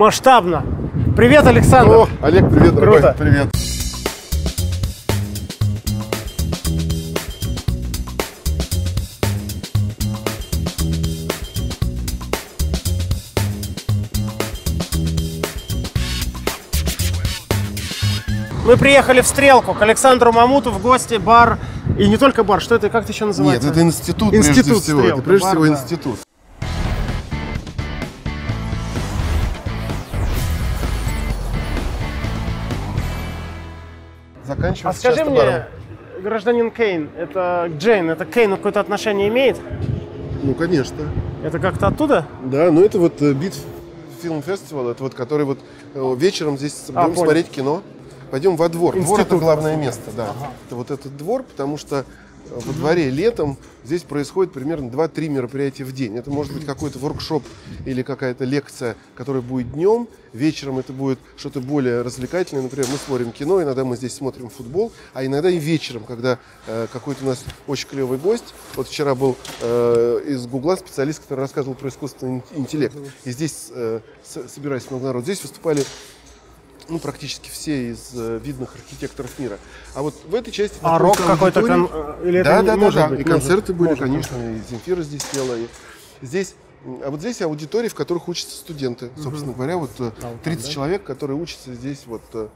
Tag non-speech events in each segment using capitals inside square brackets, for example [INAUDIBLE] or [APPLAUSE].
масштабно. Привет, Александр. О, Олег, привет, дорогой. Круто. Привет. Мы приехали в Стрелку к Александру Мамуту в гости, бар. И не только бар, что это, как это еще Нет, называется? это институт, Институт прежде всего. Стрелка, это прежде бар, всего да. Заканчивается А скажи мне, баром. гражданин Кейн, это Джейн, это к Кейну какое-то отношение имеет? Ну, конечно. Это как-то оттуда? Да, ну это вот э, Бит фильм фестивал, это вот который вот э, вечером здесь А, будем понял. смотреть кино. Пойдем во двор. Двор это Институт. главное место, да. Это вот этот двор, потому что во дворе летом здесь происходит примерно 2-3 мероприятия в день. Это может быть какой-то воркшоп или какая-то лекция, которая будет днем. Вечером это будет что-то более развлекательное. Например, мы смотрим кино, иногда мы здесь смотрим футбол, а иногда и вечером, когда э, какой-то у нас очень клевый гость. Вот вчера был э, из Гугла специалист, который рассказывал про искусственный ин- интеллект. И здесь э, собираясь много народ. Здесь выступали ну, практически все из э, видных архитекторов мира. А вот в этой части... А рок какой-то кон- э, или это да, не да, да, может да. быть? И Может, концерты были, может, конечно, и Земфира здесь пела. И здесь, а вот здесь аудитории, в которых учатся студенты. Собственно говоря, вот э, А, вот там, 30 да? человек, которые учатся здесь вот э,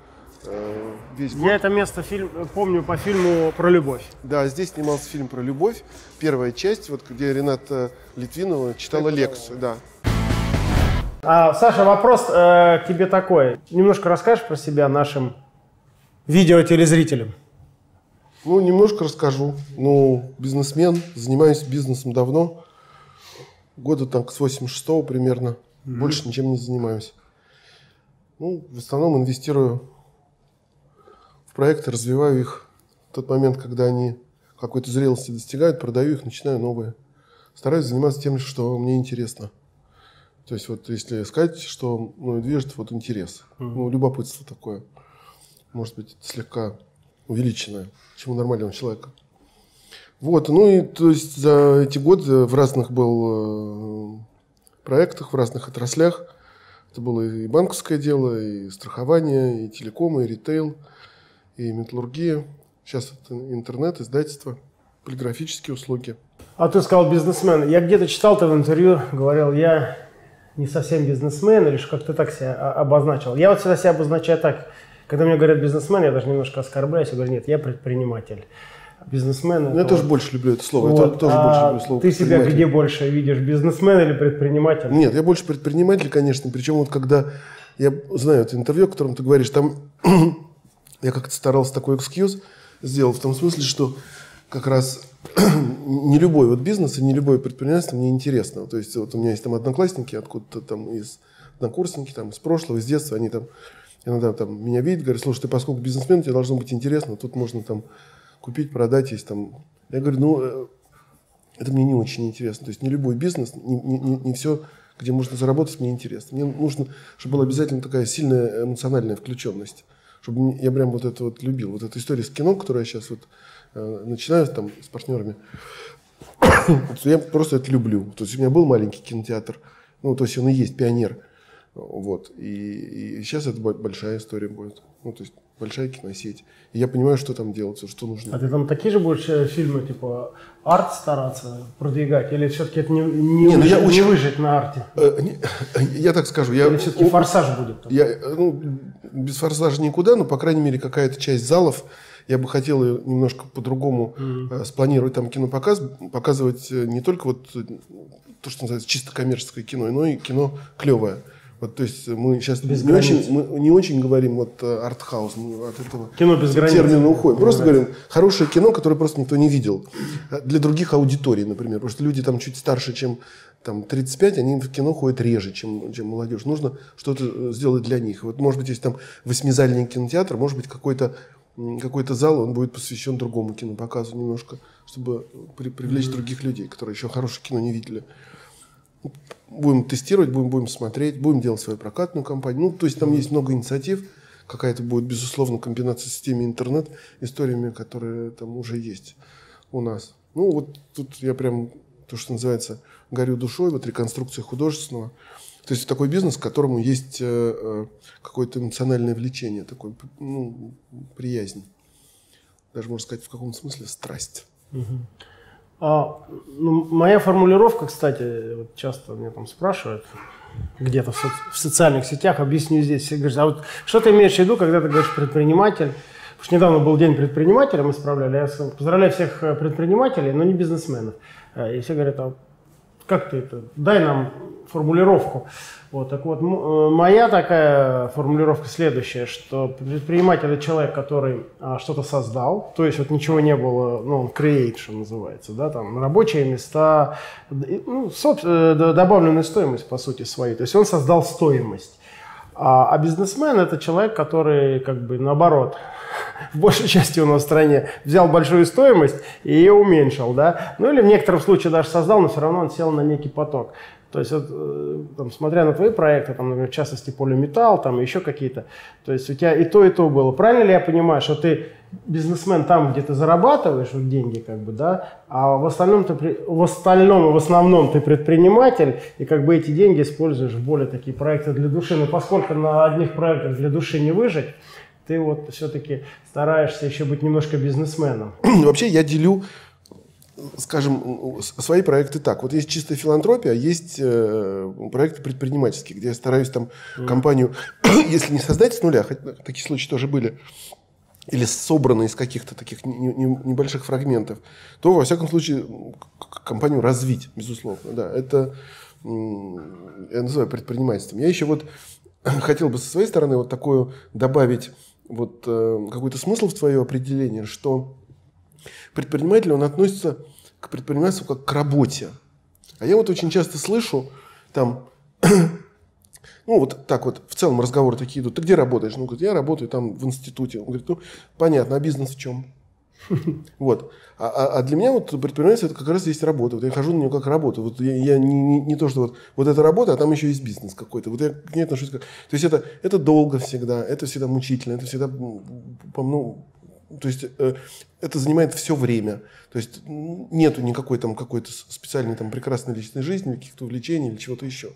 э, весь год. Я это место фильм, помню по фильму про любовь. Да, здесь снимался фильм про любовь. Первая часть, вот где Рената Литвинова читала лекцию, да. А, Саша, вопрос э, к тебе такой. Немножко расскажешь про себя нашим видеотелезрителям? Ну, немножко расскажу. Ну, бизнесмен, занимаюсь бизнесом давно. Года так с 86-го примерно. Больше ничем не занимаюсь. Ну, в основном инвестирую в проекты, развиваю их. В тот момент, когда они какой-то зрелости достигают, продаю их, начинаю новые. Стараюсь заниматься тем, что мне интересно. То есть вот если сказать, что ну, движет вот интерес, ну, любопытство такое. Может быть, слегка увеличенное, чем у нормального человека. Вот, ну и то есть за эти годы в разных был э, проектах, в разных отраслях. Это было и банковское дело, и страхование, и телеком, и ритейл, и металлургия. Сейчас это интернет, издательство, полиграфические услуги. А ты сказал бизнесмен. Я где-то читал ты в интервью, говорил, я не совсем бизнесмен, или что как ты так себя обозначил. Я вот всегда себя обозначаю так. Когда мне говорят бизнесмен, я даже немножко оскорбляюсь. Я говорю, нет, я предприниматель. Бизнесмен Ну, я это тоже вот- больше люблю это слово. Я вот. то- тоже А больше люблю слово Ты себя где больше видишь, бизнесмен или предприниматель? Нет, я больше предприниматель, конечно. Причем вот когда я знаю это интервью, о котором ты говоришь, там [CLEARS THROAT] я как-то старался такой экскьюз сделал в том смысле, что как раз [CLEARS THROAT] не любой вот бизнес и не любое предпринимательство мне интересно. То есть вот у меня есть там одноклассники откуда-то там из однокурсники там из прошлого, из детства, они там иногда там меня видят, говорят, слушай, ты поскольку бизнесмен, тебе должно быть интересно, тут можно там купить, продать, есть там. Я говорю, ну э, это мне не очень интересно. То есть не любой бизнес, не, не, не- все, где можно заработать, мне интересно. Мне нужно, чтобы была обязательно такая сильная эмоциональная включенность. Чтобы я прям вот это вот любил. Вот эта история с кино, которую я сейчас вот э, начинаю там с партнерами, [COUGHS] я просто это люблю. То есть у меня был маленький кинотеатр, ну, то есть он и есть пионер. Вот. И, и сейчас это бо- большая история будет. Ну, то есть большая киносеть. И я понимаю, что там делается, что нужно. А ты там такие же будешь э, фильмы, типа, арт стараться продвигать? Или все-таки это не, не, Не, ну я выжить, не очень- выжить на арте? Э, не- Я так скажу, я Или все-таки форсаж будет? там? Я, э, ну, без форсажа никуда, но, по крайней мере, какая-то часть залов, я бы хотел ее немножко по-другому э, спланировать там кинопоказ, показывать э, не только вот э, то, что называется чисто коммерческое кино, но и кино клевое. Вот, то есть мы сейчас Без не границ. очень, мы не очень говорим вот э, артхаус, мы от этого Кино без границ. термина уходим. Просто Без говорим, хорошее кино, которое просто никто не видел. А Для других аудиторий, например. Потому что люди там чуть старше, чем там, 35, они в кино ходят реже, чем, чем молодежь. Нужно что-то э, сделать для них. Вот, может быть, если там восьмизальный кинотеатр, может быть, какой-то какой-то зал, он будет посвящен другому кинопоказу немножко, чтобы при- привлечь других людей, которые еще хорошее кино не видели. Будем тестировать, будем, будем смотреть, будем делать свою прокатную кампанию. Ну, то есть там есть много инициатив. Какая-то будет, безусловно, комбинация с теми интернет-историями, которые там уже есть у нас. Ну, вот тут я прям, то, что называется, горю душой, вот реконструкция художественного. То есть такой бизнес, к которому есть э, э, какое-то эмоциональное влечение, такое ну, приязнь. Даже, можно сказать, в каком смысле страсть. Угу. А, ну, моя формулировка, кстати, вот часто меня там спрашивают, где-то в, соци- в социальных сетях, объясню здесь. Все говорят, а вот что ты имеешь в виду, когда ты говоришь предприниматель? Потому что недавно был день предпринимателя, мы справляли. Я поздравляю всех э, предпринимателей, но не бизнесменов. И все говорят, а как ты это, дай нам формулировку. Вот, так вот, э, моя такая формулировка следующая, что предприниматель это человек, который а, что-то создал, то есть вот ничего не было, ну, он create, что называется, да, там рабочие места, ну, э, добавленную стоимость, по сути, свою, то есть он создал стоимость. А, а бизнесмен это человек, который как бы наоборот [LAUGHS] в большей части у нас в стране взял большую стоимость и ее уменьшил, да, ну или в некотором случае даже создал, но все равно он сел на некий поток. То есть, вот, э, там, смотря на твои проекты, там, например, в частности, полиметалл, там, еще какие-то, то есть у тебя и то, и то было. Правильно ли я понимаю, что ты бизнесмен там, где ты зарабатываешь вот деньги, как бы, да, а в остальном, ты, в остальном, в основном ты предприниматель, и как бы эти деньги используешь в более такие проекты для души. Но поскольку на одних проектах для души не выжить, ты вот все-таки стараешься еще быть немножко бизнесменом. [CLEARS THROAT] Вообще я делю скажем, свои проекты так. Вот есть чистая филантропия, есть э, проекты предпринимательские, где я стараюсь там mm. компанию, [CLEARS THROAT] если не создать с нуля, хоть такие случаи тоже были, или собраны из каких-то таких не, не, небольших фрагментов, то, во всяком случае, компанию развить, безусловно. Да, это я называю предпринимательством. Я еще вот [CLEARS THROAT] хотел бы со своей стороны вот такое добавить вот э, какой-то смысл в твое определение, что предприниматель, он относится к предпринимательству как к работе. А я вот очень часто слышу там, [CLEARS THROAT] ну вот так вот, в целом разговоры такие идут. Ты где работаешь? Ну, говорит, я работаю там в институте. Он говорит, ну, понятно, а бизнес в чем? [LAUGHS] Вот. А, а, а для меня вот предпринимательство это как раз есть работа. Вот я хожу на нее как работу. Вот я, я не, не, не то, что вот, вот это работа, а там еще есть бизнес какой-то. Вот я к ней отношусь как... То есть это, это долго всегда, это всегда мучительно, это всегда ну, то есть э, это занимает все время. То есть нету никакой там какой-то специальной там прекрасной личной жизни, каких-то увлечений или чего-то еще.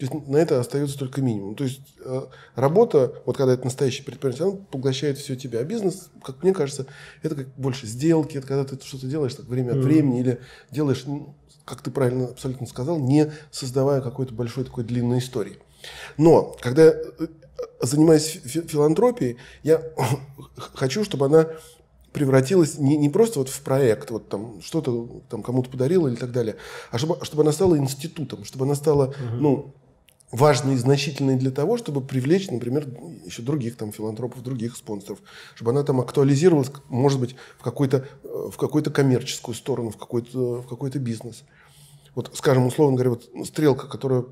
То есть на это остается только минимум. То есть э, работа, вот когда это настоящий предприниматель, он поглощает все тебя. А бизнес, как мне кажется, это как больше сделки, это когда ты что-то делаешь так, время от времени или делаешь, как ты правильно абсолютно сказал, не создавая какой-то большой такой длинной истории. Но когда э, занимаясь филантропией, я [LAUGHS] хочу, чтобы она превратилась не, не просто вот в проект, вот там что-то там кому-то подарил или так далее, а чтобы, чтобы она стала институтом, чтобы она стала, угу. ну, важной и значительной для того, чтобы привлечь, например, еще других там филантропов, других спонсоров, чтобы она там актуализировалась, может быть, в какой-то в какую-то коммерческую сторону, в какой-то в какой-то бизнес. Вот, скажем, условно говоря, вот стрелка, которая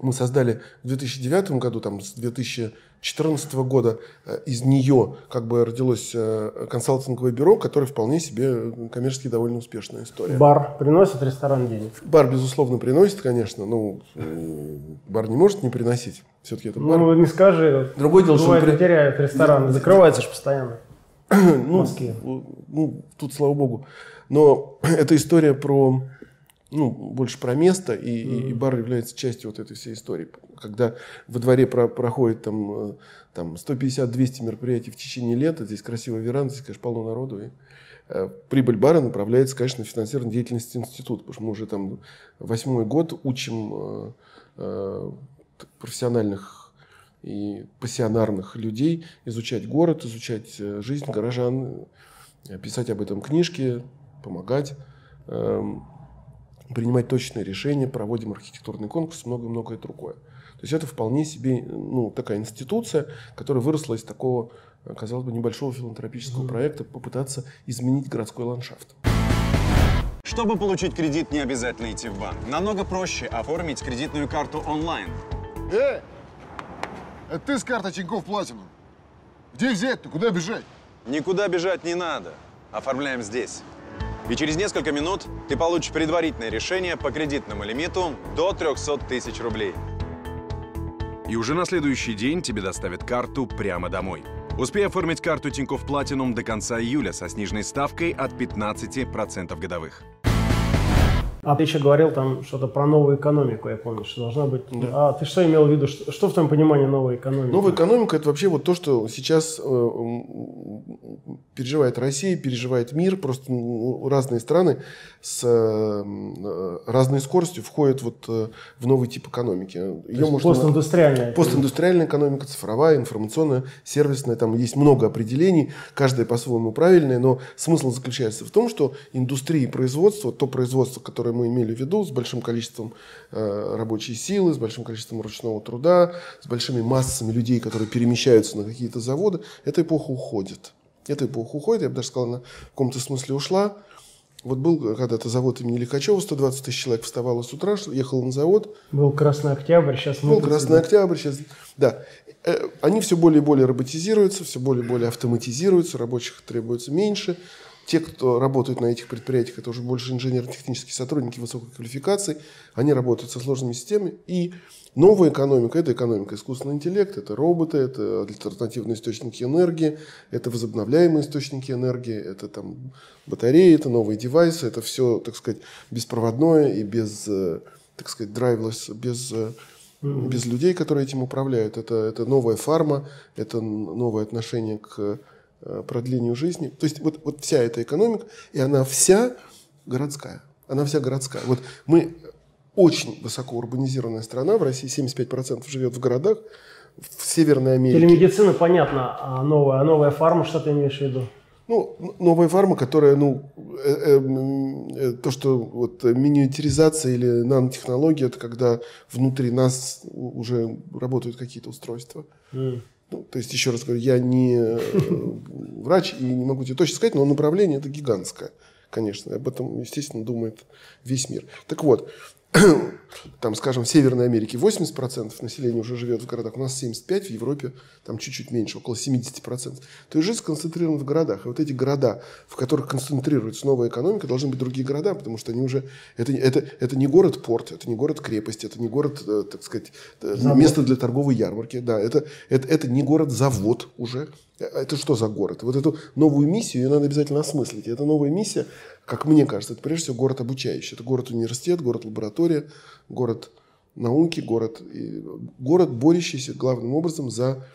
мы создали в 2009 году, там, с 2014 года э, из нее как бы родилось э, консалтинговое бюро, которое вполне себе коммерчески довольно успешная история. Бар приносит, ресторан денег? Бар, безусловно, приносит, конечно. Ну, бар не может не приносить. Все-таки это бар. Ну, не скажи. Другое дело, что... Бывает, теряют рестораны, закрываются же постоянно. [CLEARS THROAT] ну, ну, тут, слава богу. Но [CLEARS THROAT] эта история про ну, больше про место, и, mm-hmm. и бар является частью вот этой всей истории. Когда во дворе про, проходит там, э, там 150-200 мероприятий в течение лета, здесь красивая веранда, здесь, конечно, полно народу, и э, прибыль бара направляется, конечно, на финансирование деятельности института, потому что мы уже там восьмой год учим э, э, профессиональных и пассионарных людей изучать город, изучать жизнь горожан, писать об этом книжки, помогать. Э, принимать точные решения, проводим архитектурный конкурс, много-многое другое. То есть это вполне себе ну, такая институция, которая выросла из такого, казалось бы, небольшого филантропического mm-hmm. проекта попытаться изменить городской ландшафт. Чтобы получить кредит, не обязательно идти в банк. Намного проще оформить кредитную карту онлайн. Эй, это ты с карты Тинькофф Платинум. Где взять-то? Куда бежать? Никуда бежать не надо. Оформляем здесь. И через несколько минут ты получишь предварительное решение по кредитному лимиту до 300 тысяч рублей. И уже на следующий день тебе доставят карту прямо домой. Успей оформить карту Тинькофф Платинум до конца июля со сниженной ставкой от 15% годовых. А ты еще говорил там что-то про новую экономику, я помню, что должна быть. Да. А ты что имел в виду? Что, что в твоем понимании новая экономика? Новая экономика это вообще вот то, что сейчас э, переживает Россия, переживает мир. Просто ну, разные страны с э, разной скоростью входят вот э, в новый тип экономики. Ее можно постиндустриальная. Постиндустриальная экономика, цифровая, информационная, сервисная. Там есть много определений, каждая по-своему правильная, но смысл заключается в том, что индустрия и производство, то производство, которое мы имели в виду, с большим количеством э, рабочей силы, с большим количеством ручного труда, с большими массами людей, которые перемещаются на какие-то заводы, эта эпоха уходит. Эта эпоха уходит, я бы даже сказал, она в каком-то смысле ушла. Вот был когда-то завод имени Лихачева, 120 тысяч человек вставало с утра, ехал на завод. Был Красный Октябрь, сейчас... Был Красный Октябрь, сейчас... Да. Э, они все более и более роботизируются, все более и более автоматизируются, рабочих требуется меньше те, кто работают на этих предприятиях, это уже больше инженерно-технические сотрудники высокой квалификации, они работают со сложными системами. И новая экономика – это экономика искусственного интеллекта, это роботы, это альтернативные источники энергии, это возобновляемые источники энергии, это там батареи, это новые девайсы, это все, так сказать, беспроводное и без, э, так сказать, драйвлess, без без людей, которые этим управляют. Это, это новая фарма, это новое отношение к Э, продлению жизни. То есть вот, вот вся эта экономика, и она вся городская. Она вся городская. Вот мы очень высоко урбанизированная страна, в России 75% живет в городах, в Северной Америке. Телемедицина, понятно, а новая, а новая фарма, что ты имеешь в виду? Ну, новая фарма, которая, ну, э, э, э, то, что вот миниатюризация или нанотехнология, это когда внутри нас уже работают какие-то устройства. Mm. Ну, то есть, еще раз говорю, я не э, [LAUGHS] врач и не могу тебе точно сказать, но направление это гигантское, конечно. Об этом, естественно, думает весь мир. Так вот, [COUGHS] там, скажем, в Северной Америке 80% населения уже живет в городах, у нас 75%, в Европе там чуть-чуть меньше, около 70%. То есть жизнь сконцентрирована в городах. И вот эти города, в которых концентрируется новая экономика, должны быть другие города, потому что они уже... Это, это, это не город-порт, это не город-крепость, это не город, э, так сказать, э, завод. место для торговой ярмарки. Да, это, это, это не город-завод уже. Это что за город? Вот эту новую миссию ее надо обязательно осмыслить. И эта новая миссия как мне кажется, это прежде всего город обучающий. Это город-университет, город-лаборатория, город науки, город, город, борющийся главным образом за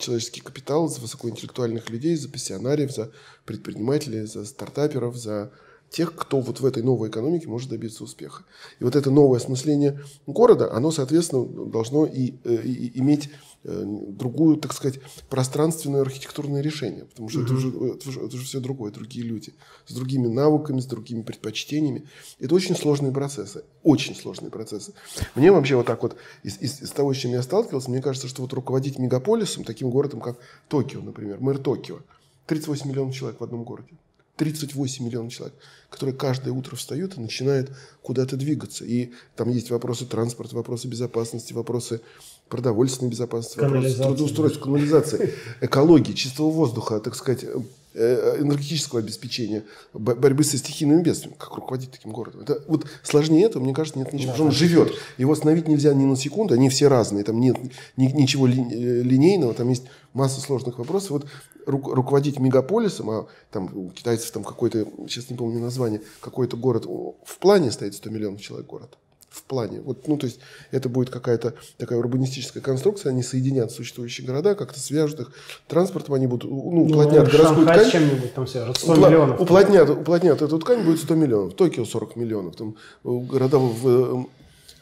человеческий капитал, за высокоинтеллектуальных людей, за пассионариев, за предпринимателей, за стартаперов, за тех, кто вот в этой новой экономике может добиться успеха. И вот это новое осмысление города, оно, соответственно, должно и, э, и иметь другую, так сказать, пространственное архитектурное решение, потому что mm-hmm. это, уже, это, уже, это уже все другое, другие люди, с другими навыками, с другими предпочтениями. Это очень сложные процессы, очень сложные процессы. Мне вообще вот так вот, из, из, из того, с чем я сталкивался, мне кажется, что вот руководить мегаполисом, таким городом, как Токио, например, мэр Токио, 38 миллионов человек в одном городе. 38 миллионов человек, которые каждое утро встают и начинают куда-то двигаться. И там есть вопросы транспорта, вопросы безопасности, вопросы продовольственной безопасности, вопросы трудоустройства, канализации, экологии, чистого воздуха, так сказать, э, э, энергетического обеспечения, борьбы со стихийными бедствиями. Как руководить таким городом? Это, вот сложнее этого, мне кажется, нет ничего. Да, он живет. Его остановить нельзя ни на секунду, они все разные. Там нет ни, ничего ли, э, линейного, там есть масса сложных вопросов. Вот руководить мегаполисом, а там у китайцев там какой-то, сейчас не помню название, какой-то город, в плане стоит 100 миллионов человек город. В плане. Вот, ну, то есть это будет какая-то такая урбанистическая конструкция, они соединят существующие города, как-то свяжут их транспортом, они будут, ну, ну уплотнят ну, городскую ткань. чем-нибудь там свяжут, 100 Упла- миллионов. Уплотнят, уплотнят эту ткань, будет 100 миллионов. Токио 40 миллионов, там города в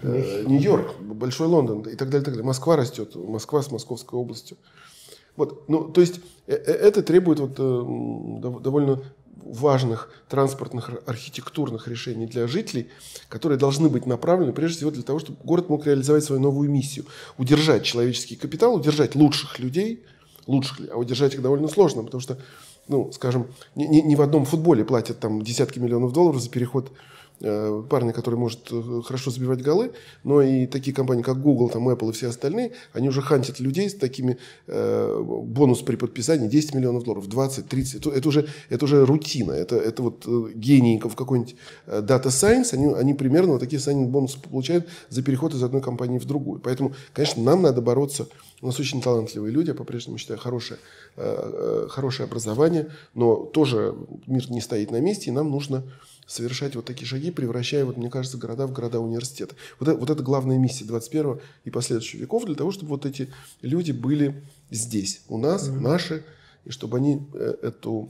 э, Нью-Йорк, Большой Лондон и так далее, так далее. Москва растет, Москва с Московской областью. Вот, ну, то есть э, э, это требует вот, э, довольно важных транспортных архитектурных решений для жителей, которые должны быть направлены прежде всего для того, чтобы город мог реализовать свою новую миссию. Удержать человеческий капитал, удержать лучших людей, лучших, а удержать их довольно сложно, потому что, ну, скажем, ни, ни, ни в одном футболе платят там десятки миллионов долларов за переход парня, который может э, хорошо забивать голы, но и такие компании, как Google, там, Apple и все остальные, они уже хантят людей с такими э, бонус при подписании 10 миллионов долларов, 20, 30. Это, это, уже, это уже рутина. Это, это вот э, гении в какой-нибудь Data Science, они, они примерно вот такие sign бонусы получают за переход из одной компании в другую. Поэтому, конечно, нам надо бороться У нас очень талантливые люди, я по-прежнему считаю, хорошее, э, э, хорошее образование, но тоже мир не стоит на месте, и нам нужно совершать вот такие шаги, превращая, вот, мне кажется, города в города университета. Вот это, вот это главная миссия 21 и последующих веков для того, чтобы вот эти люди были здесь, у нас, mm-hmm. наши, и чтобы они э, эту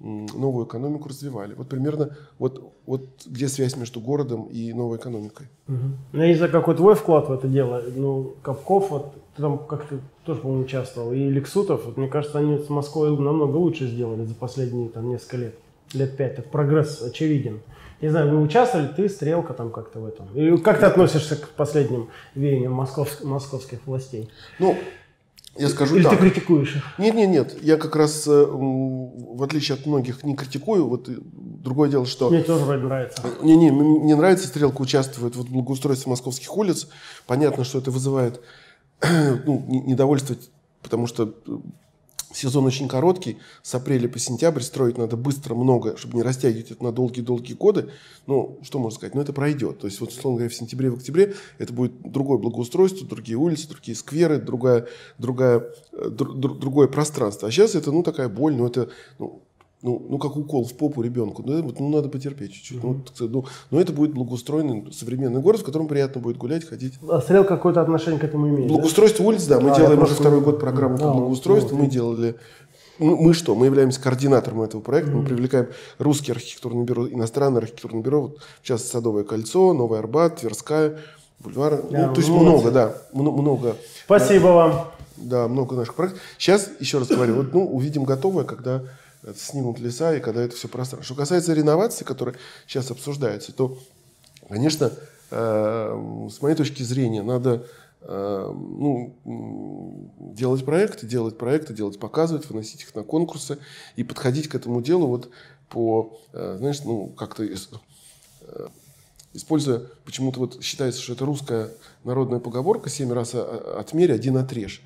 новую экономику развивали. Вот примерно вот, вот где связь между городом и новой экономикой. Угу. Я не знаю, какой твой вклад в это дело. Ну, Капков, вот, ты там как-то тоже, по-моему, участвовал. И Лексутов, вот, мне кажется, они с Москвой намного лучше сделали за последние там, несколько лет. Лет пять. Так прогресс очевиден. Не знаю, вы участвовали, ты, Стрелка там как-то в этом? И как ты относишься к последним веяниям московских, московских властей? Ну, я скажу Или так. ты критикуешь их? Нет, нет, нет. Я как раз, э, в отличие от многих, не критикую. Вот другое дело, что... Мне тоже вроде нравится. Не, не, мне нравится, Стрелка участвует в благоустройстве московских улиц. Понятно, что это вызывает [CLEARS THROAT] ну, недовольство, потому что сезон очень короткий, с апреля по сентябрь строить надо быстро много, чтобы не растягивать это на долгие-долгие годы. Ну, что можно сказать? Ну, это пройдет. То есть, вот, условно говоря, в сентябре, в октябре это будет другое благоустройство, другие улицы, другие скверы, другая, другая, э, дру, другое пространство. А сейчас это, ну, такая боль, ну, это, ну, ну, ну, как укол в попу ребенку. Ну, вот, ну надо потерпеть чуть-чуть. Mm-hmm. Ну, ну, но это будет благоустроенный современный город, в котором приятно будет гулять, ходить. А Стрел какое-то отношение к этому имеет? Благоустройство да? улиц, да. Мы а, делаем уже второй год программу по благоустройству. Мы делали мы, мы что? Мы являемся координатором этого проекта. Mm-hmm. Мы привлекаем русские архитектурные бюро, иностранные архитектурные бюро. Вот сейчас Садовое кольцо, Новый Арбат, Тверская, Бульвар. Yeah, ну, то есть ну, много, да. Много. Спасибо да, вам. Да, много наших проектов. Сейчас, еще раз говорю, вот, ну, увидим готовое, когда снимут леса и когда это все пространство. Что касается реновации, которая сейчас обсуждается, то, конечно, э, с моей точки зрения, надо э, ну, делать проекты, делать проекты, делать, показывать, выносить их на конкурсы и подходить к этому делу вот по, э, знаешь, ну, как-то используя, почему-то вот считается, что это русская народная поговорка «семь раз отмерь, один отрежь».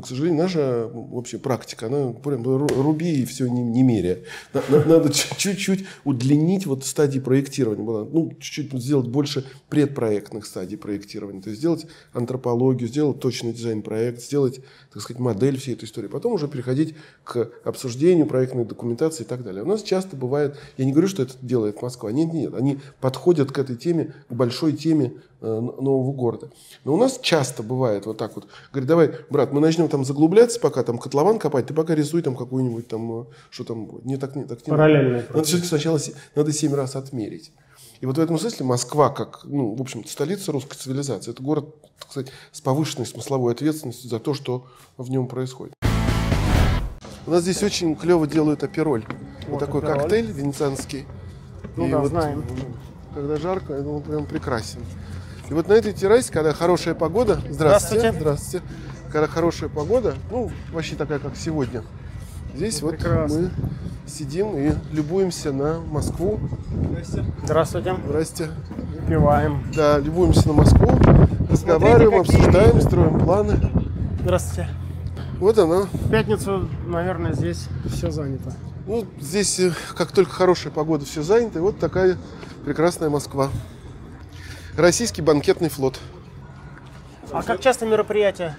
К сожалению, наша вообще практика, она прям руби и все не, не меря. Надо [LAUGHS] чуть-чуть удлинить вот стадии проектирования. Ну, чуть-чуть сделать больше предпроектных стадий проектирования. То есть сделать антропологию, сделать точный дизайн-проект, сделать, так сказать, модель всей этой истории. Потом уже переходить к обсуждению проектной документации и так далее. У нас часто бывает, я не говорю, что это делает Москва, нет, нет, они подходят к этой теме, к большой теме э, нового города. Но у нас часто бывает вот так вот. Говорит, давай, брат, мы начнем там заглубляться, пока там котлован копать, ты пока рисуй там какую-нибудь там, э, что там, не так, не так. Не Параллельно. Надо все-таки сначала, надо семь раз отмерить. И вот в этом смысле Москва, как, ну, в общем столица русской цивилизации, это город, так сказать, с повышенной смысловой ответственностью за то, что в нем происходит. У нас здесь очень клево делают апероль. Вот, вот такой апероль. коктейль венецианский. Ну и да, вот, знаем. Когда жарко, он прям прекрасен. И вот на этой террасе, когда хорошая погода, здравствуйте, здравствуйте, здравствуйте когда хорошая погода, ну, вообще такая, как сегодня, здесь ну, вот мы сидим и любуемся на Москву. Здравствуйте. Здрасте. Выпиваем. Да, любуемся на Москву, разговариваем, Смотрите, обсуждаем, виды. строим планы. Здравствуйте. Вот она. В пятницу, наверное, здесь все занято. Ну, здесь, э, как только хорошая погода, все занято. И вот такая прекрасная Москва. Российский банкетный флот. А как часто мероприятия?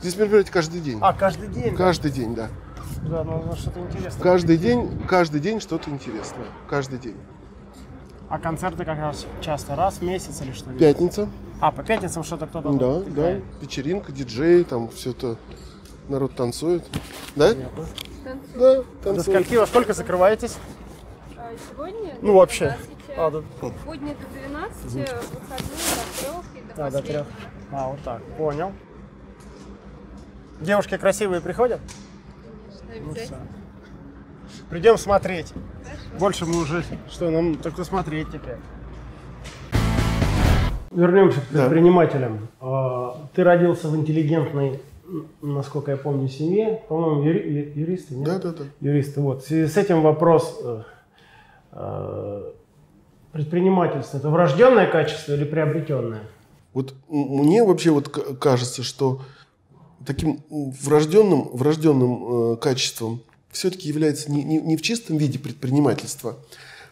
Здесь мероприятие каждый день. А, каждый день? Каждый день, да. Да, ну, ну что-то интересное. Каждый день, каждый день что-то интересное. Каждый день. А концерты как раз часто раз в месяц или что? Пятница. А, по пятницам что-то кто-то Да, да. Вечеринка, диджей, там все это народ танцует. Да? Понятно. Да, танцует. До скольки во сколько закрываетесь? А, сегодня? Ну, вообще. А, до... Сегодня до 12, выходные до 3 и до А, до 3. А, вот так. Понял. Девушки красивые приходят? Конечно, обязательно. Ну, Придем смотреть. Хорошо. Больше мы уже, что нам только смотреть теперь. Вернемся к предпринимателям. Да. Ты родился в интеллигентной, насколько я помню, семье. По-моему, юри, юристы, нет? Да, да, да. Юристы. Вот. В связи с этим вопрос. Э, э, предпринимательство – это врожденное качество или приобретенное? Вот мне вообще вот кажется, что таким врожденным, врожденным э, качеством все-таки является не, не, не в чистом виде предпринимательства,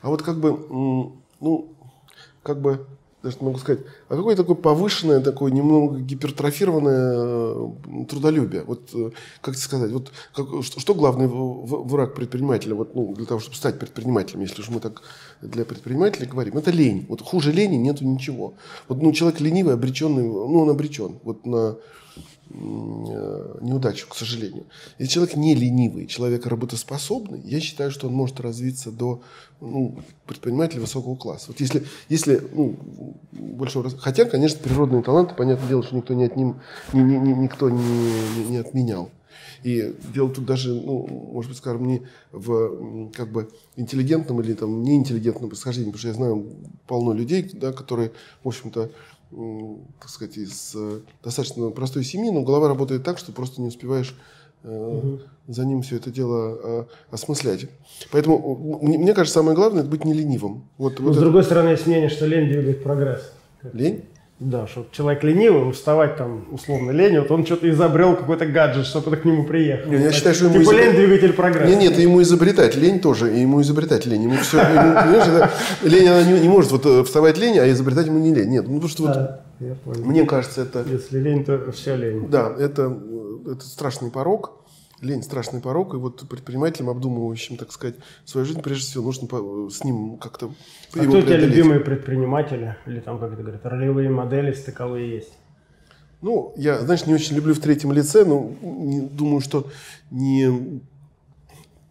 а вот как бы, ну, как бы даже могу сказать, а какое такое повышенное, такое немного гипертрофированное э, трудолюбие. Вот, э, как сказать, вот как, что, что главный враг предпринимателя, вот, ну, для того, чтобы стать предпринимателем, если уж мы так для предпринимателей говорим, это лень. Вот хуже лени нету ничего. Вот, ну, человек ленивый, обреченный, ну, он обречен. Вот на неудачу, к сожалению. Если человек не ленивый, человек работоспособный, я считаю, что он может развиться до ну, предпринимателя высокого класса. Вот если, если ну, большого. Хотя, конечно, природные таланты, понятное дело, что никто не отним, ни- ни- ни- никто не, не- не отменял. И дело тут даже, ну, может быть, скажем, не в как бы интеллигентном или там неинтеллигентном происхождении, потому что я знаю полно людей, да, которые, в общем-то, так сказать, из э, достаточно простой семьи, но голова работает так, что просто не успеваешь э, за ним все это дело э, осмыслять. Поэтому мне, кажется, самое главное это быть не ленивым. Вот, Но вот с это- другой стороны, есть мнение, что лень двигает прогресс. лень. Да, что человек ленивый, вставать там условно лень, вот он что-то изобрел какой-то гаджет, чтобы ты к нему приехал. Не, я считаю, что ему Типа изобрел- лень двигатель прогресса. Нет, нет, ему изобретать лень тоже, и ему изобретать лень. Ему все, понимаешь, это- лень, она не, не может вот э, вставать лень, а изобретать ему не лень. Нет, ну потому что вот, Да, понял. мне кажется, это, Если лень, то все лень. да, это, э, это страшный порог. Лень страшный порог, и вот предпринимателям, обдумывающим, так сказать, свою жизнь, прежде всего, нужно по- с ним как-то А кто у тебя любимые предприниматели? Или там, как это говорят, ролевые модели стыковые есть? Ну, я, знаешь, не очень люблю в третьем лице, но не- думаю, что не,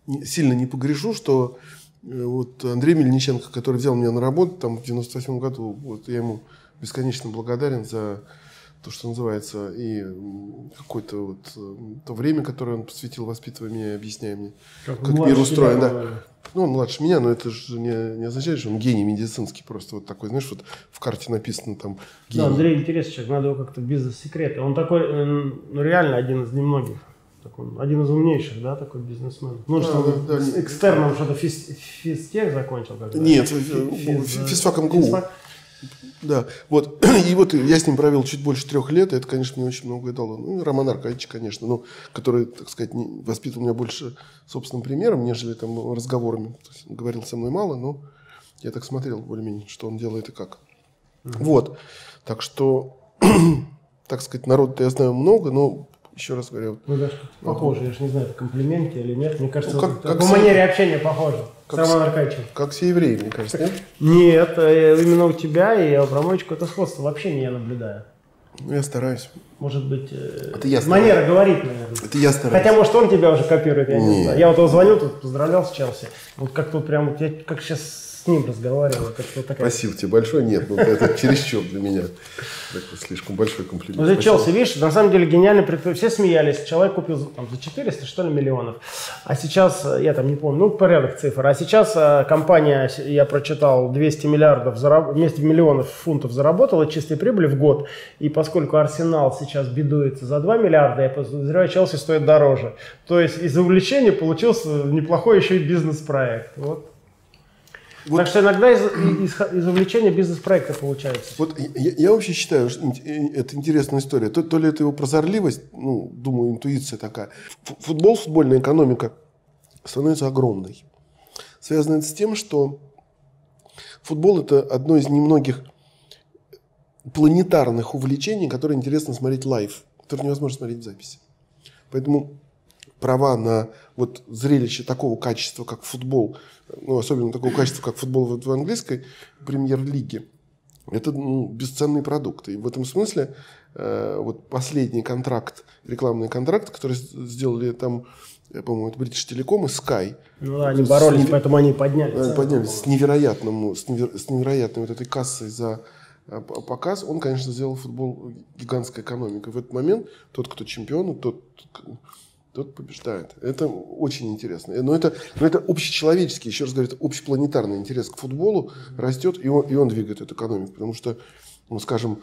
не- сильно не погрешу, что э, вот Андрей Мельниченко, который взял меня на работу там в 98 году, вот я ему бесконечно благодарен за то, что называется, и какое-то вот э, то время, которое он посвятил, воспитывая меня и объясняя мне, как, младше мир устроен. Да. Ну, он младше меня, но это же не, не означает, что он гений медицинский просто вот такой, знаешь, вот в карте написано там Да, гений. Андрей интересный человек, надо его как-то бизнес-секреты. Он такой, э, ну реально один из немногих. Такой, один из умнейших, да, такой бизнесмен. Ну, Да, что он да, да, экстерном что-то физ, физтех закончил. Как Нет, Фи- фи- физ- физфак МГУ. физфак. Да, вот, [CLEARS THROAT] и вот я с ним провел чуть больше трех лет, и это, конечно, мне очень многое дало. Ну, Роман Аркадьевич, конечно, ну, который, так сказать, не- воспитывал меня больше собственным примером, нежели там разговорами. То есть он говорил со мной мало, но я так смотрел более-менее, что он делает и как. Вот, так что, [CLEARS THROAT] так сказать, народа я знаю много, но, еще раз говорю, Ну, как-то похоже. Я же не знаю, это комплимент тебе или нет. Мне кажется, Ну, как- как по манере общения похоже. Как с- Аркадьевичем. как все евреи, мне кажется, нет? Нет, э, именно у тебя и Абрамович какое-то сходство вообще не я наблюдаю. Ну, я стараюсь. Может быть, Это я манера говорить, наверное. Это я стараюсь. Хотя, может, он тебя уже копирует, я не Нет. знаю. Я вот его звонил, тут поздравлял с Челси. Вот как-то вот прям, вот я как сейчас с ним разговариваю, как-то вот такая... Спасибо тебе большое. Нет, ну, это чересчур для меня. Такой слишком большой комплимент. Ну, за. Челси, видишь, на самом деле гениальный предприниматель. Все смеялись. Человек купил за, там, за 400, что ли, миллионов. А сейчас, э, я там не помню, ну, порядок цифр. А сейчас э, компания, я прочитал, 200 миллиардов, зараб... 200 миллионов фунтов заработала чистой прибыли в год. И поскольку Арсенал сейчас бедуется за 2 миллиарда, я подозреваю, Челси стоит дороже. То есть из увлечения получился неплохой еще и бизнес-проект. Вот. Вот- Так что иногда из, из, из увлечения бизнес-проекта получается. Вот я, я вообще считаю, что э, это интересная история. То, то ли это его прозорливость, ну, думаю, интуиция такая. Футбол, футбольная экономика становится огромной. Связано это с тем, что футбол – это одно из немногих планетарных увлечений, которые интересно смотреть live, которые невозможно смотреть в записи. Поэтому права на вот зрелище такого качества, как футбол, ну, особенно такого качества, как футбол в, в английской премьер-лиге, это ну, бесценный продукт. И в этом смысле э, вот последний контракт, рекламный контракт, который сделали там, по-моему, это British Telecom и Sky, Ну да, они боролись, с- поэтому они подняли. они поднялись с невероятным, с, невер- с невероятной вот этой кассой за э, показ, он, конечно, сделал футбол гигантской экономикой. В этот момент тот, кто чемпион, тот, тот побеждает. Это очень интересно. Но это, но это общечеловеческий, еще раз говорю, это общепланетарный интерес к футболу растет, и он, и он двигает эту экономику. Потому что, ну, скажем,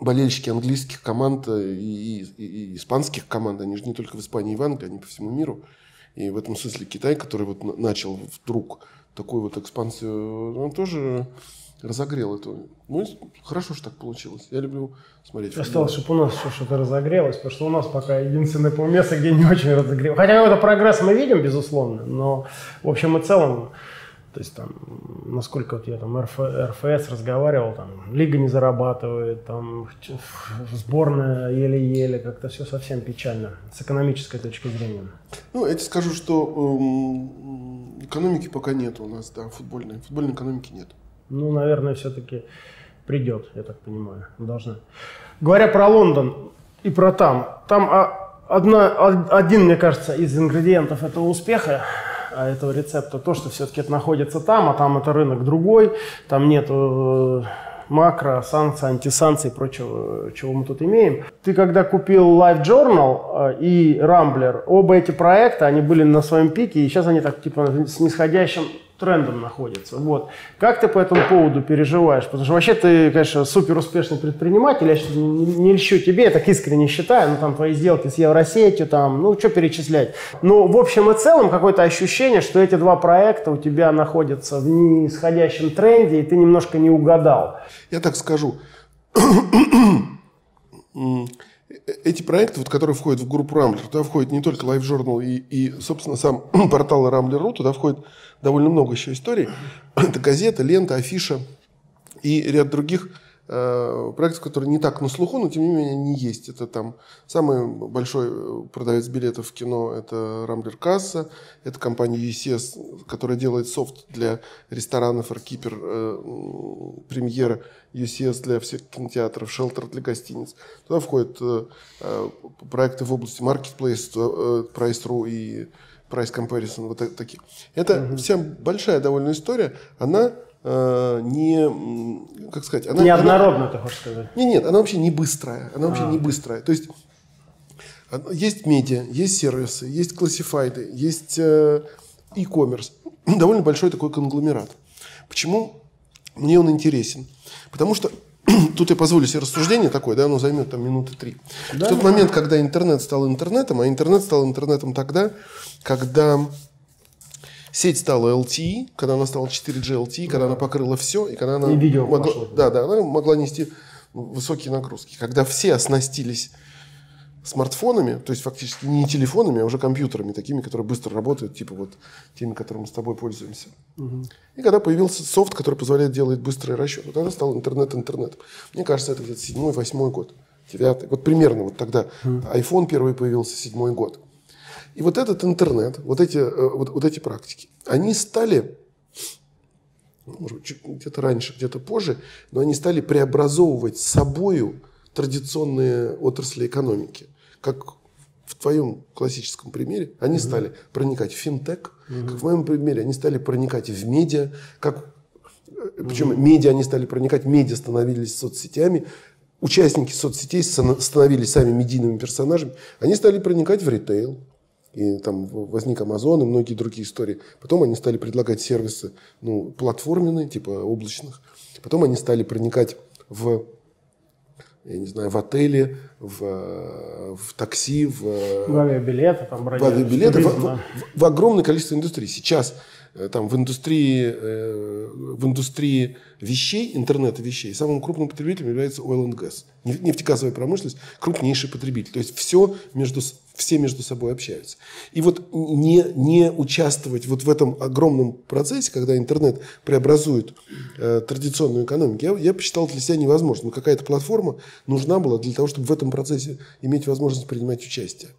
болельщики английских команд э, и, и- и испанских команд, они же не только в Испании и в Англии, они по всему миру. И в этом смысле Китай, который вот на- начал вдруг такую вот экспансию, он тоже разогрел эту. Ну, хорошо, что так получилось. Я люблю смотреть футбол. Осталось, чтобы у нас еще что-то разогрелось, потому что у нас пока единственное полместо, где не очень разогрелось. Хотя какой-то прогресс мы видим, безусловно, но в общем и целом То есть там, насколько вот я там РФ, РФС разговаривал, там лига не зарабатывает, там сборная еле-еле, как-то все совсем печально с экономической точки зрения. Ну, я тебе скажу, что эм, экономики пока нет у нас, да, футбольной. Футбольной экономики нет. Ну, наверное, все-таки придет, я так понимаю, должна. Говоря про Лондон и про там, там одна, один, мне кажется, из ингредиентов этого успеха а этого рецепта то, что все-таки это находится там, а там это рынок другой, там нет э, макро, санкций, антисанкций и прочего, чего мы тут имеем. Ты когда купил Live Journal э, и Rambler, оба эти проекта, они были на своем пике, и сейчас они так типа с нисходящим трендом находится. Вот. Как ты по этому поводу переживаешь? Потому что вообще ты, конечно, супер успешный предприниматель, я не, не, не льщу тебе, я так искренне считаю, ну там твои сделки с Евросетью, там, ну что перечислять. Но в общем и целом какое-то ощущение, что эти два проекта у тебя находятся в нисходящем тренде, и ты немножко не угадал. Я так скажу. [CLEARS THROAT] Эти проекты, вот, которые входят в группу Рамблер, туда входит не только Live Journal и, и собственно, сам [CLEARS THROAT] портал Rambler.ru, туда входит довольно много еще историй. [CLEARS THROAT] Это газета, лента, афиша и ряд других э, проектов, которые не так на слуху, но тем не менее они есть. Это там самый большой э, продавец билетов в кино, это Рамблер Касса, это компания UCS, которая делает софт для ресторанов, Аркипер, э, премьера, UCS для всех кинотеатров, Шелтер для гостиниц. Туда входят э, проекты в области Marketplace, э, Price.ru и price comparison, вот такие. Это угу. вся большая довольно история, она не, как сказать, она... Неоднородно, ты хочешь сказать? Нет, нет, она вообще не быстрая, она вообще а. не быстрая. То есть есть медиа, есть сервисы, есть классифайды, есть э, e-commerce. [CLEARS THROAT] Довольно большой такой конгломерат. Почему мне он интересен? Потому что [CLEARS THROAT] тут я позволю себе рассуждение такое, да, оно займет там минуты три. Да, в тот момент, когда интернет стал интернетом, а интернет стал интернетом тогда, когда сеть стала LTE, когда она стала 4G LTE, когда она покрыла все, и когда она, и видео могла, пошло. да, да, она могла нести высокие нагрузки. Когда все оснастились смартфонами, то есть фактически не телефонами, а уже компьютерами, такими, которые быстро работают, типа вот теми, которыми мы с тобой пользуемся. Угу. И когда появился софт, который позволяет делать быстрый расчет, вот тогда стал интернет интернет. Мне кажется, это где-то седьмой, восьмой год, девятый, вот примерно вот тогда. Угу. iPhone первый появился седьмой год. И вот этот интернет, вот эти, э, вот, вот эти практики, они стали, ну, может быть, где-то раньше, где-то позже, но они стали преобразовывать собою традиционные отрасли экономики. Как в твоем классическом примере, они стали проникать в финтех, как в моем примере, они стали проникать в медиа, как э, причем медиа они стали проникать, медиа становились соцсетями, участники соцсетей становились сами медийными персонажами, они стали проникать в ритейл, и там возник Amazon и многие другие истории. Потом они стали предлагать сервисы ну, платформенные, типа облачных. Потом они стали проникать в я не знаю, в отеле, в, в такси, в, в авиабилеты, там, в, авиабилеты, в, в, в, в огромное количество индустрий. Сейчас Э, там, в, индустрии, э, в индустрии вещей, интернета вещей, самым крупным потребителем является oil and gas. Нефтегазовая промышленность – крупнейший потребитель. То есть все между, все между собой общаются. И вот не, не участвовать вот в этом огромном процессе, когда интернет преобразует э, традиционную экономику, я, я посчитал для себя невозможным. Какая-то платформа нужна была для того, чтобы в этом процессе иметь возможность принимать участие.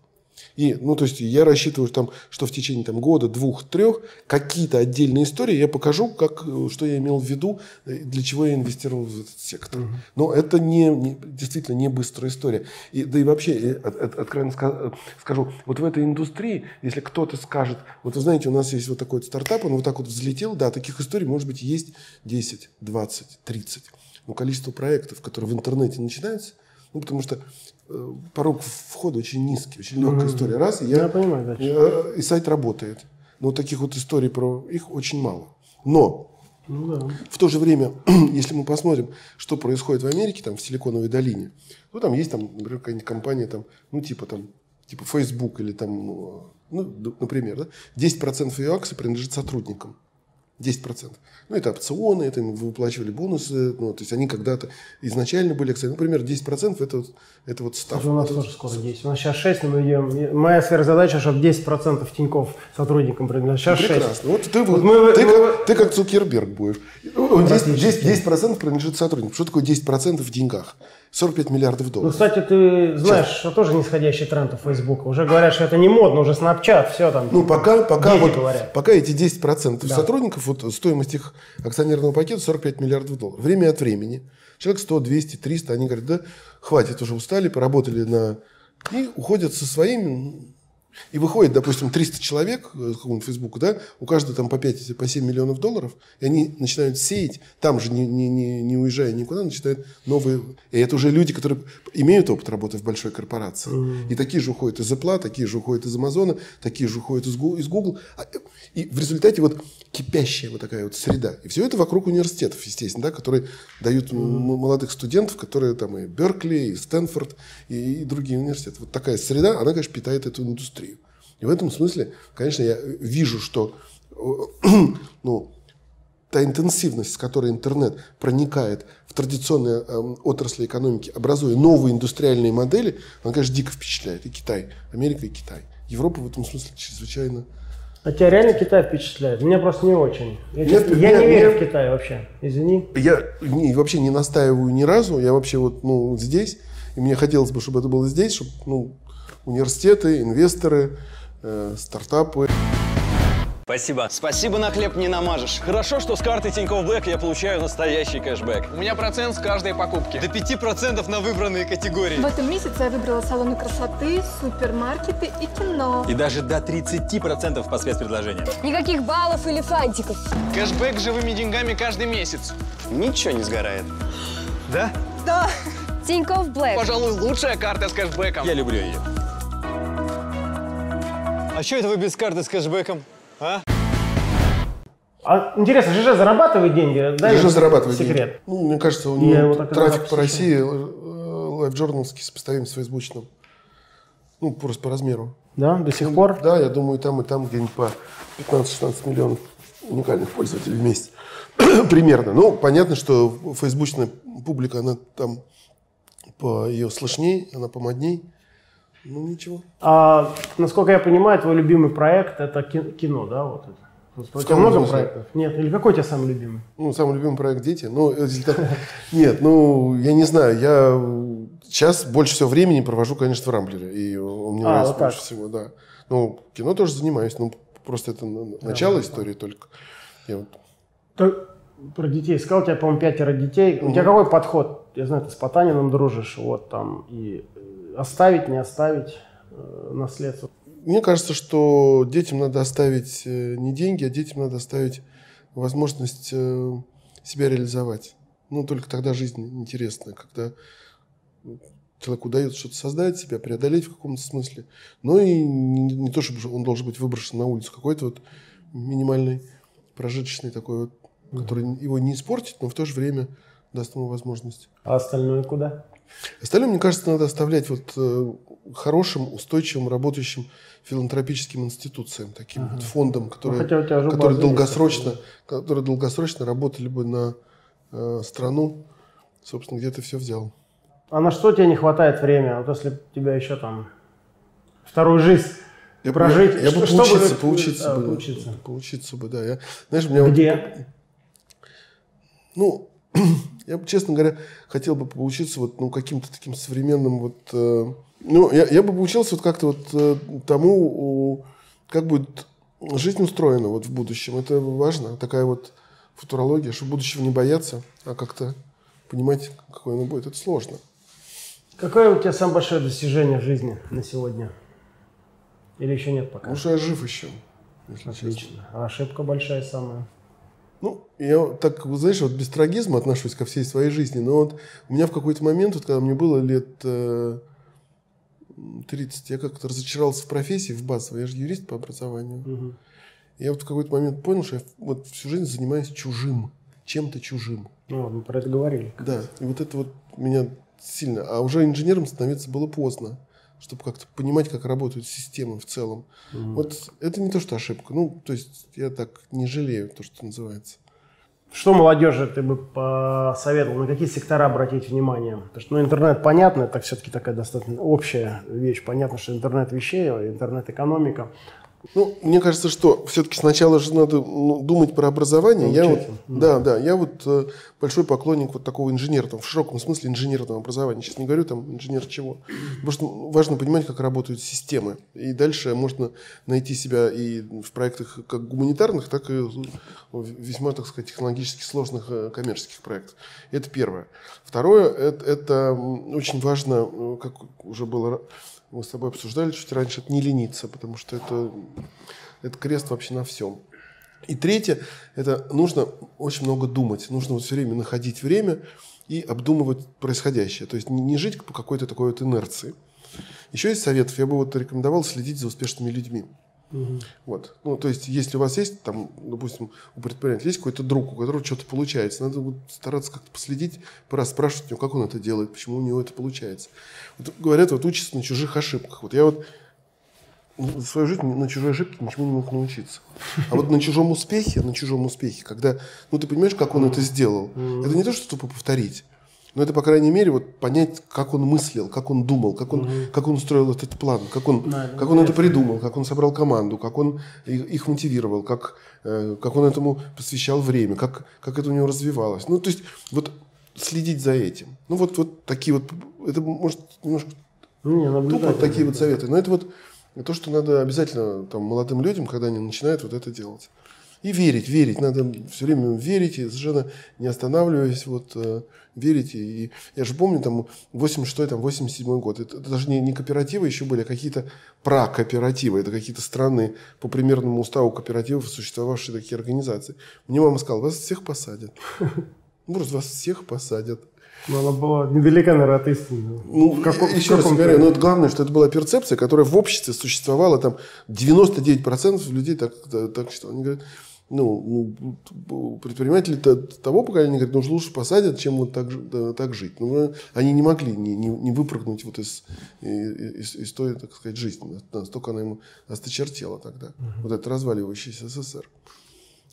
И, ну, то есть я рассчитываю, там, что в течение там, года, двух, трех какие-то отдельные истории я покажу, как, что я имел в виду, э, для чего я инвестировал в этот сектор. Но это не, не, действительно не быстрая история. И, да и вообще, от, от, откровенно э, скажу, вот в этой индустрии, если кто-то скажет, вот вы знаете, у нас есть вот такой вот стартап, он вот так вот взлетел, да, таких историй может быть есть 10, 20, 30. Но количество проектов, которые в интернете начинаются, ну, потому что Э, порог входа очень низкий, очень легкая mm-hmm. история. Раз, и, я, я понимаю, да. и, э, и сайт работает. Но таких вот историй про их очень мало. Но ну, да. в то же время, [CLEARS THROAT] если мы посмотрим, что происходит в Америке, там, в Силиконовой долине, то там есть, там, например, какая-нибудь компания, там, ну, типа, там, типа Facebook или там, ну, например, да, 10% ее акций принадлежит сотрудникам. 10%. Ну, это опционы, это им выплачивали бонусы. Ну, то есть они когда-то изначально были акционеры. Например, 10% это, вот- это вот ставка. У нас тоже скоро 10. У нас сейчас 6, но мы идем. Моя сверхзадача, чтобы 10% Тиньков сотрудникам принадлежит. Сейчас 6. Прекрасно. Вот ты, Вот вот мы- ты, мы- как, ты как Цукерберг будешь. Ну, 10%, Практически. 10, 10% принадлежит сотрудникам. Что такое 10% в деньгах? 45 миллиардов Ну, долларов. кстати, ты знаешь, что тоже нисходящий тренд у Фейсбука. Уже говорят, что это не модно, уже Snapchat, все там. Ну, пока, пока, вот, говорят. пока эти 10% Да. сотрудников, вот стоимость их акционерного пакета 45 миллиардов долларов. Время от времени. Человек 100, 200, 300, они говорят, да, хватит, уже устали, поработали на... И уходят со своими... И выходит, допустим, 300 человек э, с какого-нибудь Фейсбука, да, у каждого там по 5, по 7 миллионов долларов, и они начинают сеять, там же не, не, не, не уезжая никуда, начинают новые... И это уже люди, которые имеют опыт работы в большой корпорации. И такие же уходят из Apple, такие же уходят из Амазона, такие же уходят из Google. А, И в результате вот кипящая вот такая вот среда. И все это вокруг университетов, естественно, да, которые дают м- молодых студентов, которые там и Беркли, и Стэнфорд, и, и другие университеты. Вот такая среда, она, конечно, питает эту индустрию. И в этом смысле, конечно, я вижу, что э, [CLEARS THROAT] ну, та интенсивность, с которой интернет проникает в традиционные эм, отрасли экономики, образуя новые индустриальные модели, она, конечно, дико впечатляет. И Китай, Америка и Китай. Европа в этом смысле чрезвычайно... А тебя реально Китай впечатляет? Меня просто не очень. Я, Нет, честно, я меня- не верю меня- в Китай вообще. Извини. Я не- вообще не настаиваю ни разу. Я вообще вот ну, здесь. И мне хотелось бы, чтобы это было здесь, чтобы ну, университеты, инвесторы, э, стартапы. Спасибо. Спасибо на хлеб не намажешь. Хорошо, что с карты Тинькофф Блэк я получаю настоящий кэшбэк. У меня процент с каждой покупки. До 5% на выбранные категории. В этом месяце я выбрала салоны красоты, супермаркеты и кино. И даже до 30% по спецпредложениям. Никаких баллов или фантиков. Кэшбэк живыми деньгами каждый месяц. Ничего не сгорает. Да? Тинькофф Блэк. Пожалуй, лучшая карта с кэшбэком. Я люблю ее. А что это вы без карты с кэшбэком? А? А интересно, ЖЖ зарабатывает деньги? Да, Даже зарабатывает секрет. деньги. Ну, мне кажется, у него и трафик по. России э, лайфджорналский сопоставим с фейсбучным. Ну, просто по размеру. Да, до сих пор? Да, я думаю, и там, и там где-нибудь по 15-16 миллионов уникальных пользователей вместе. [CLEARS THROAT] Примерно. Ну, понятно, что фейсбучная публика, она там по ее слышней, она помодней. Ну, ничего. А, насколько я понимаю, твой любимый проект это ки- кино, да? Вот это. У тебя много проектов? Нет, или какой у тебя самый любимый? Ну, самый любимый проект «Дети». Ну, так- [LAUGHS] Нет, ну, я не знаю. Я сейчас больше всего времени провожу, конечно, в Рамблере. И он мне А, нравится вот так. больше всего, да. Ну, кино тоже занимаюсь. Ну, просто это на- начало истории только. Я вот Ты про детей сказал, у тебя, по-моему, пятеро детей. У тебя какой подход? Я знаю, ты с Потаниным дружишь, вот там, и э, оставить, не оставить э, наследство. Мне кажется, что детям надо оставить э, не деньги, а детям надо оставить возможность э, себя реализовать. Ну, только тогда жизнь интересная, когда человеку удается что-то создать, себя преодолеть в каком-то смысле. Но и не, не то, чтобы он должен быть выброшен на улицу, какой-то вот минимальный прожиточный такой вот, который его не испортит, но в то же время даст ему возможность. А остальное куда? Остальное, мне кажется, надо оставлять вот э, хорошим, устойчивым, работающим филантропическим институциям, таким вот фондам, которые, Ну, которые база есть, долгосрочно, которые долгосрочно работали бы на э, страну, собственно, где ты все взял. А на что тебе не хватает времени? Вот если тебя еще там вторую жизнь Я, бы- прожить. я, я бы что- что поучиться, бы- поучиться, а, бы, поучиться. поучиться бы, да. Я, знаешь, у меня вот- Где? Ну, я честно говоря, хотел бы поучиться вот, ну, каким-то таким современным вот... э, ну, я, я бы поучился вот как-то вот э, тому, у- как будет жизнь устроена вот в будущем. Это важно. Такая вот футурология, что будущего не бояться, а как-то понимать, какое оно будет. Это сложно. Какое у тебя самое большое достижение в жизни на сегодня? Или еще нет пока? Потому что я жив еще. если честно. Отлично. А ошибка большая самая? Ну, я так, знаешь, вот без трагизма отношусь ко всей своей жизни, но вот у меня в какой-то момент, вот когда мне было лет э, 30, я как-то разочаровался в профессии, в базовой, я же юрист по образованию. Я вот в какой-то момент понял, что я вот всю жизнь занимаюсь чужим, чем-то чужим. Ну, мы про это говорили. Да, и вот это вот меня сильно... А уже инженером становиться было поздно. Чтобы как-то понимать, как работают системы в целом. Вот это не то, что ошибка. Ну, то есть я так не жалею, то, что называется. Что молодежи ты бы посоветовал, на какие сектора обратить внимание? Потому что ну, интернет понятно, это все-таки такая достаточно общая вещь. Понятно, что интернет вещей, интернет-экономика. Ну, мне кажется, что все-таки сначала же надо ну, думать про образование. Я вот, да, да, я вот э, большой поклонник вот такого инженерного, в широком смысле инженерного образования. Сейчас не говорю там инженер чего. Потому что важно понимать, как работают системы. И дальше можно найти себя и в проектах как гуманитарных, так и весьма, так сказать, технологически сложных э, коммерческих проектах. Это первое. Второе, это, это очень важно, э, как уже было мы с тобой обсуждали чуть раньше, это не лениться, потому что это, это крест вообще на всем. И третье, это нужно очень много думать, нужно вот все время находить время и обдумывать происходящее. То есть не, не жить по какой-то такой вот инерции. Еще есть советов, я бы вот рекомендовал следить за успешными людьми. Угу. Вот. Ну, то есть, если у вас есть, там, допустим, у предпринимателя есть какой-то друг, у которого что-то получается, надо вот стараться как-то последить, спрашивать его, как он это делает, почему у него это получается. Вот, говорят, вот учатся на чужих ошибках. Вот я вот в свою жизнь на чужой ошибке ничему не мог научиться. А вот на чужом успехе, на чужом успехе, когда, ну, ты понимаешь, как он это сделал, это не то, что тупо повторить. Но это, по крайней мере, вот понять, как он мыслил, как он думал, как он, угу. как он строил этот план, как он, да, как он это придумал, как он собрал команду, как он их мотивировал, как, э, как он этому посвящал время, как, как это у него развивалось. Ну, то есть, вот следить за этим. Ну, вот, вот такие вот, это может немножко не, тупо такие вот советы. Но это вот то, что надо обязательно там, молодым людям, когда они начинают вот это делать. И верить, верить. Надо все время верить, и совершенно не останавливаясь, вот, э, верить. И я же помню, там, 86-й, там, 87 год. Это, это даже не, не кооперативы еще были, а какие-то прокооперативы. Это какие-то странные, по примерному уставу кооперативов существовавшие такие организации. Мне мама сказала, вас всех посадят. [LAUGHS] Ну, просто вас всех посадят. Но она была недалека, наверное, от истины. Ну, в каком, еще в раз говорю, но это главное, что это была перцепция, которая в обществе существовала, там 99% людей так, так, так считали. Они говорят, ну, предприниматели того поколения говорят, ну, лучше посадят, чем вот так, так жить. Ну, они не могли не, не, не выпрыгнуть вот из, из, из той, так сказать, жизни. Настолько она ему осточертела тогда. Угу. Вот этот разваливающийся СССР.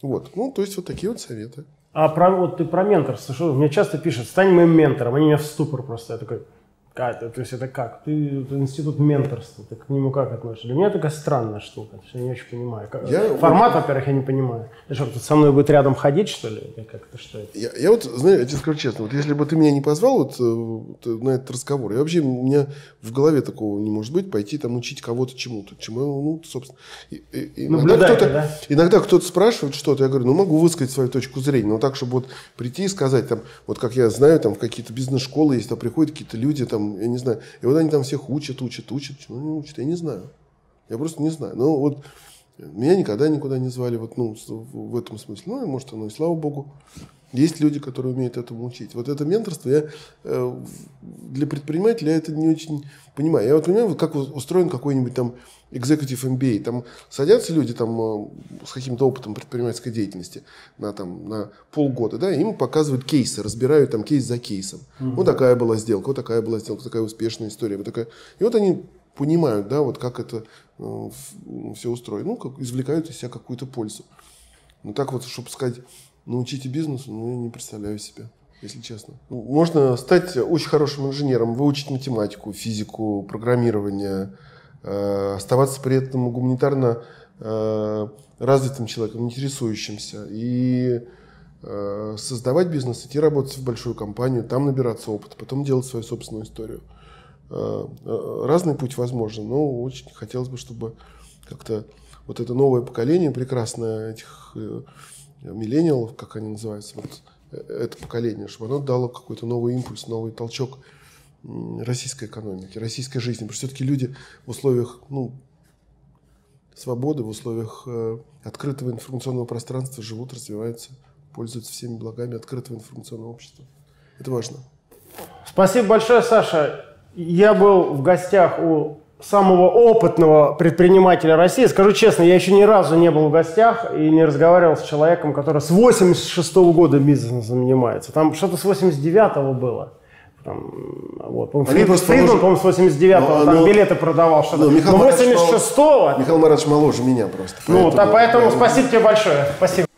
Вот. Ну, то есть, вот такие вот советы. А про, вот ты про менторство, что мне часто пишут, стань моим ментором, они меня в ступор просто. Я такой, как, то есть это как? Ты это институт менторства, ты к нему как относишься? Для меня такая странная штука, я не очень понимаю. Я, Формат, вот, во-первых, я не понимаю. Ты что, тут со мной будет рядом ходить, что ли? как это, что это? Я, я вот, знаю, я тебе скажу честно, вот если бы ты меня не позвал вот, вот, на этот разговор, я вообще, у меня в голове такого не может быть, пойти там учить кого-то чему-то. Чему, ну, собственно. И, и, иногда, кто-то, да? иногда кто-то спрашивает что-то, я говорю, ну, могу высказать свою точку зрения, но так, чтобы вот прийти и сказать, там, вот как я знаю, там в какие-то бизнес-школы есть, там приходят какие-то люди, там, я не знаю. И вот они там всех учат, учат, учат. Чему они учат, я не знаю. Я просто не знаю. Но вот меня никогда никуда не звали вот, ну, в этом смысле. Ну, может, оно и слава богу. Есть люди, которые умеют этому учить. Вот это менторство, я э, для предпринимателя я это не очень понимаю. Я вот понимаю, вот как устроен какой-нибудь там executive MBA. Там садятся люди там, э, с каким-то опытом предпринимательской деятельности на, там, на полгода, да, им показывают кейсы, разбирают там кейс за кейсом. Угу. Вот такая была сделка, вот такая была сделка, такая успешная история. Вот такая. И вот они понимают, да, вот как это э, все устроено. Ну, как извлекают из себя какую-то пользу. Но так вот, чтобы сказать, научите бизнесу, ну, я не представляю себе если честно. Можно стать очень хорошим инженером, выучить математику, физику, программирование, э, оставаться при этом гуманитарно э, развитым человеком, интересующимся, и э, создавать бизнес, идти работать в большую компанию, там набираться опыта, потом делать свою собственную историю. Разный путь возможен, но очень хотелось бы, чтобы как-то вот это новое поколение прекрасное этих миллениалов, как они называются, вот это поколение, чтобы оно дало какой-то новый импульс, новый толчок российской экономике, российской жизни. Потому что все-таки люди в условиях ну, свободы, в условиях э, открытого информационного пространства живут, развиваются, пользуются всеми благами открытого информационного общества. Это важно. Спасибо большое, Саша. Я был в гостях у самого опытного предпринимателя России. Скажу честно, я еще ни разу не был в гостях и не разговаривал с человеком, который с 86 -го года бизнесом занимается. Там что-то с 89 -го было. Там, вот. По-моему, Фрид- просто Фридман, по-моему, с 89-го Ну, там ну, билеты продавал что-то. ну, Михаил Но Маратович 86-го, Михаил Маратович моложе меня просто. ну, да, поэтому поэтому спасибо тебе большое. Спасибо.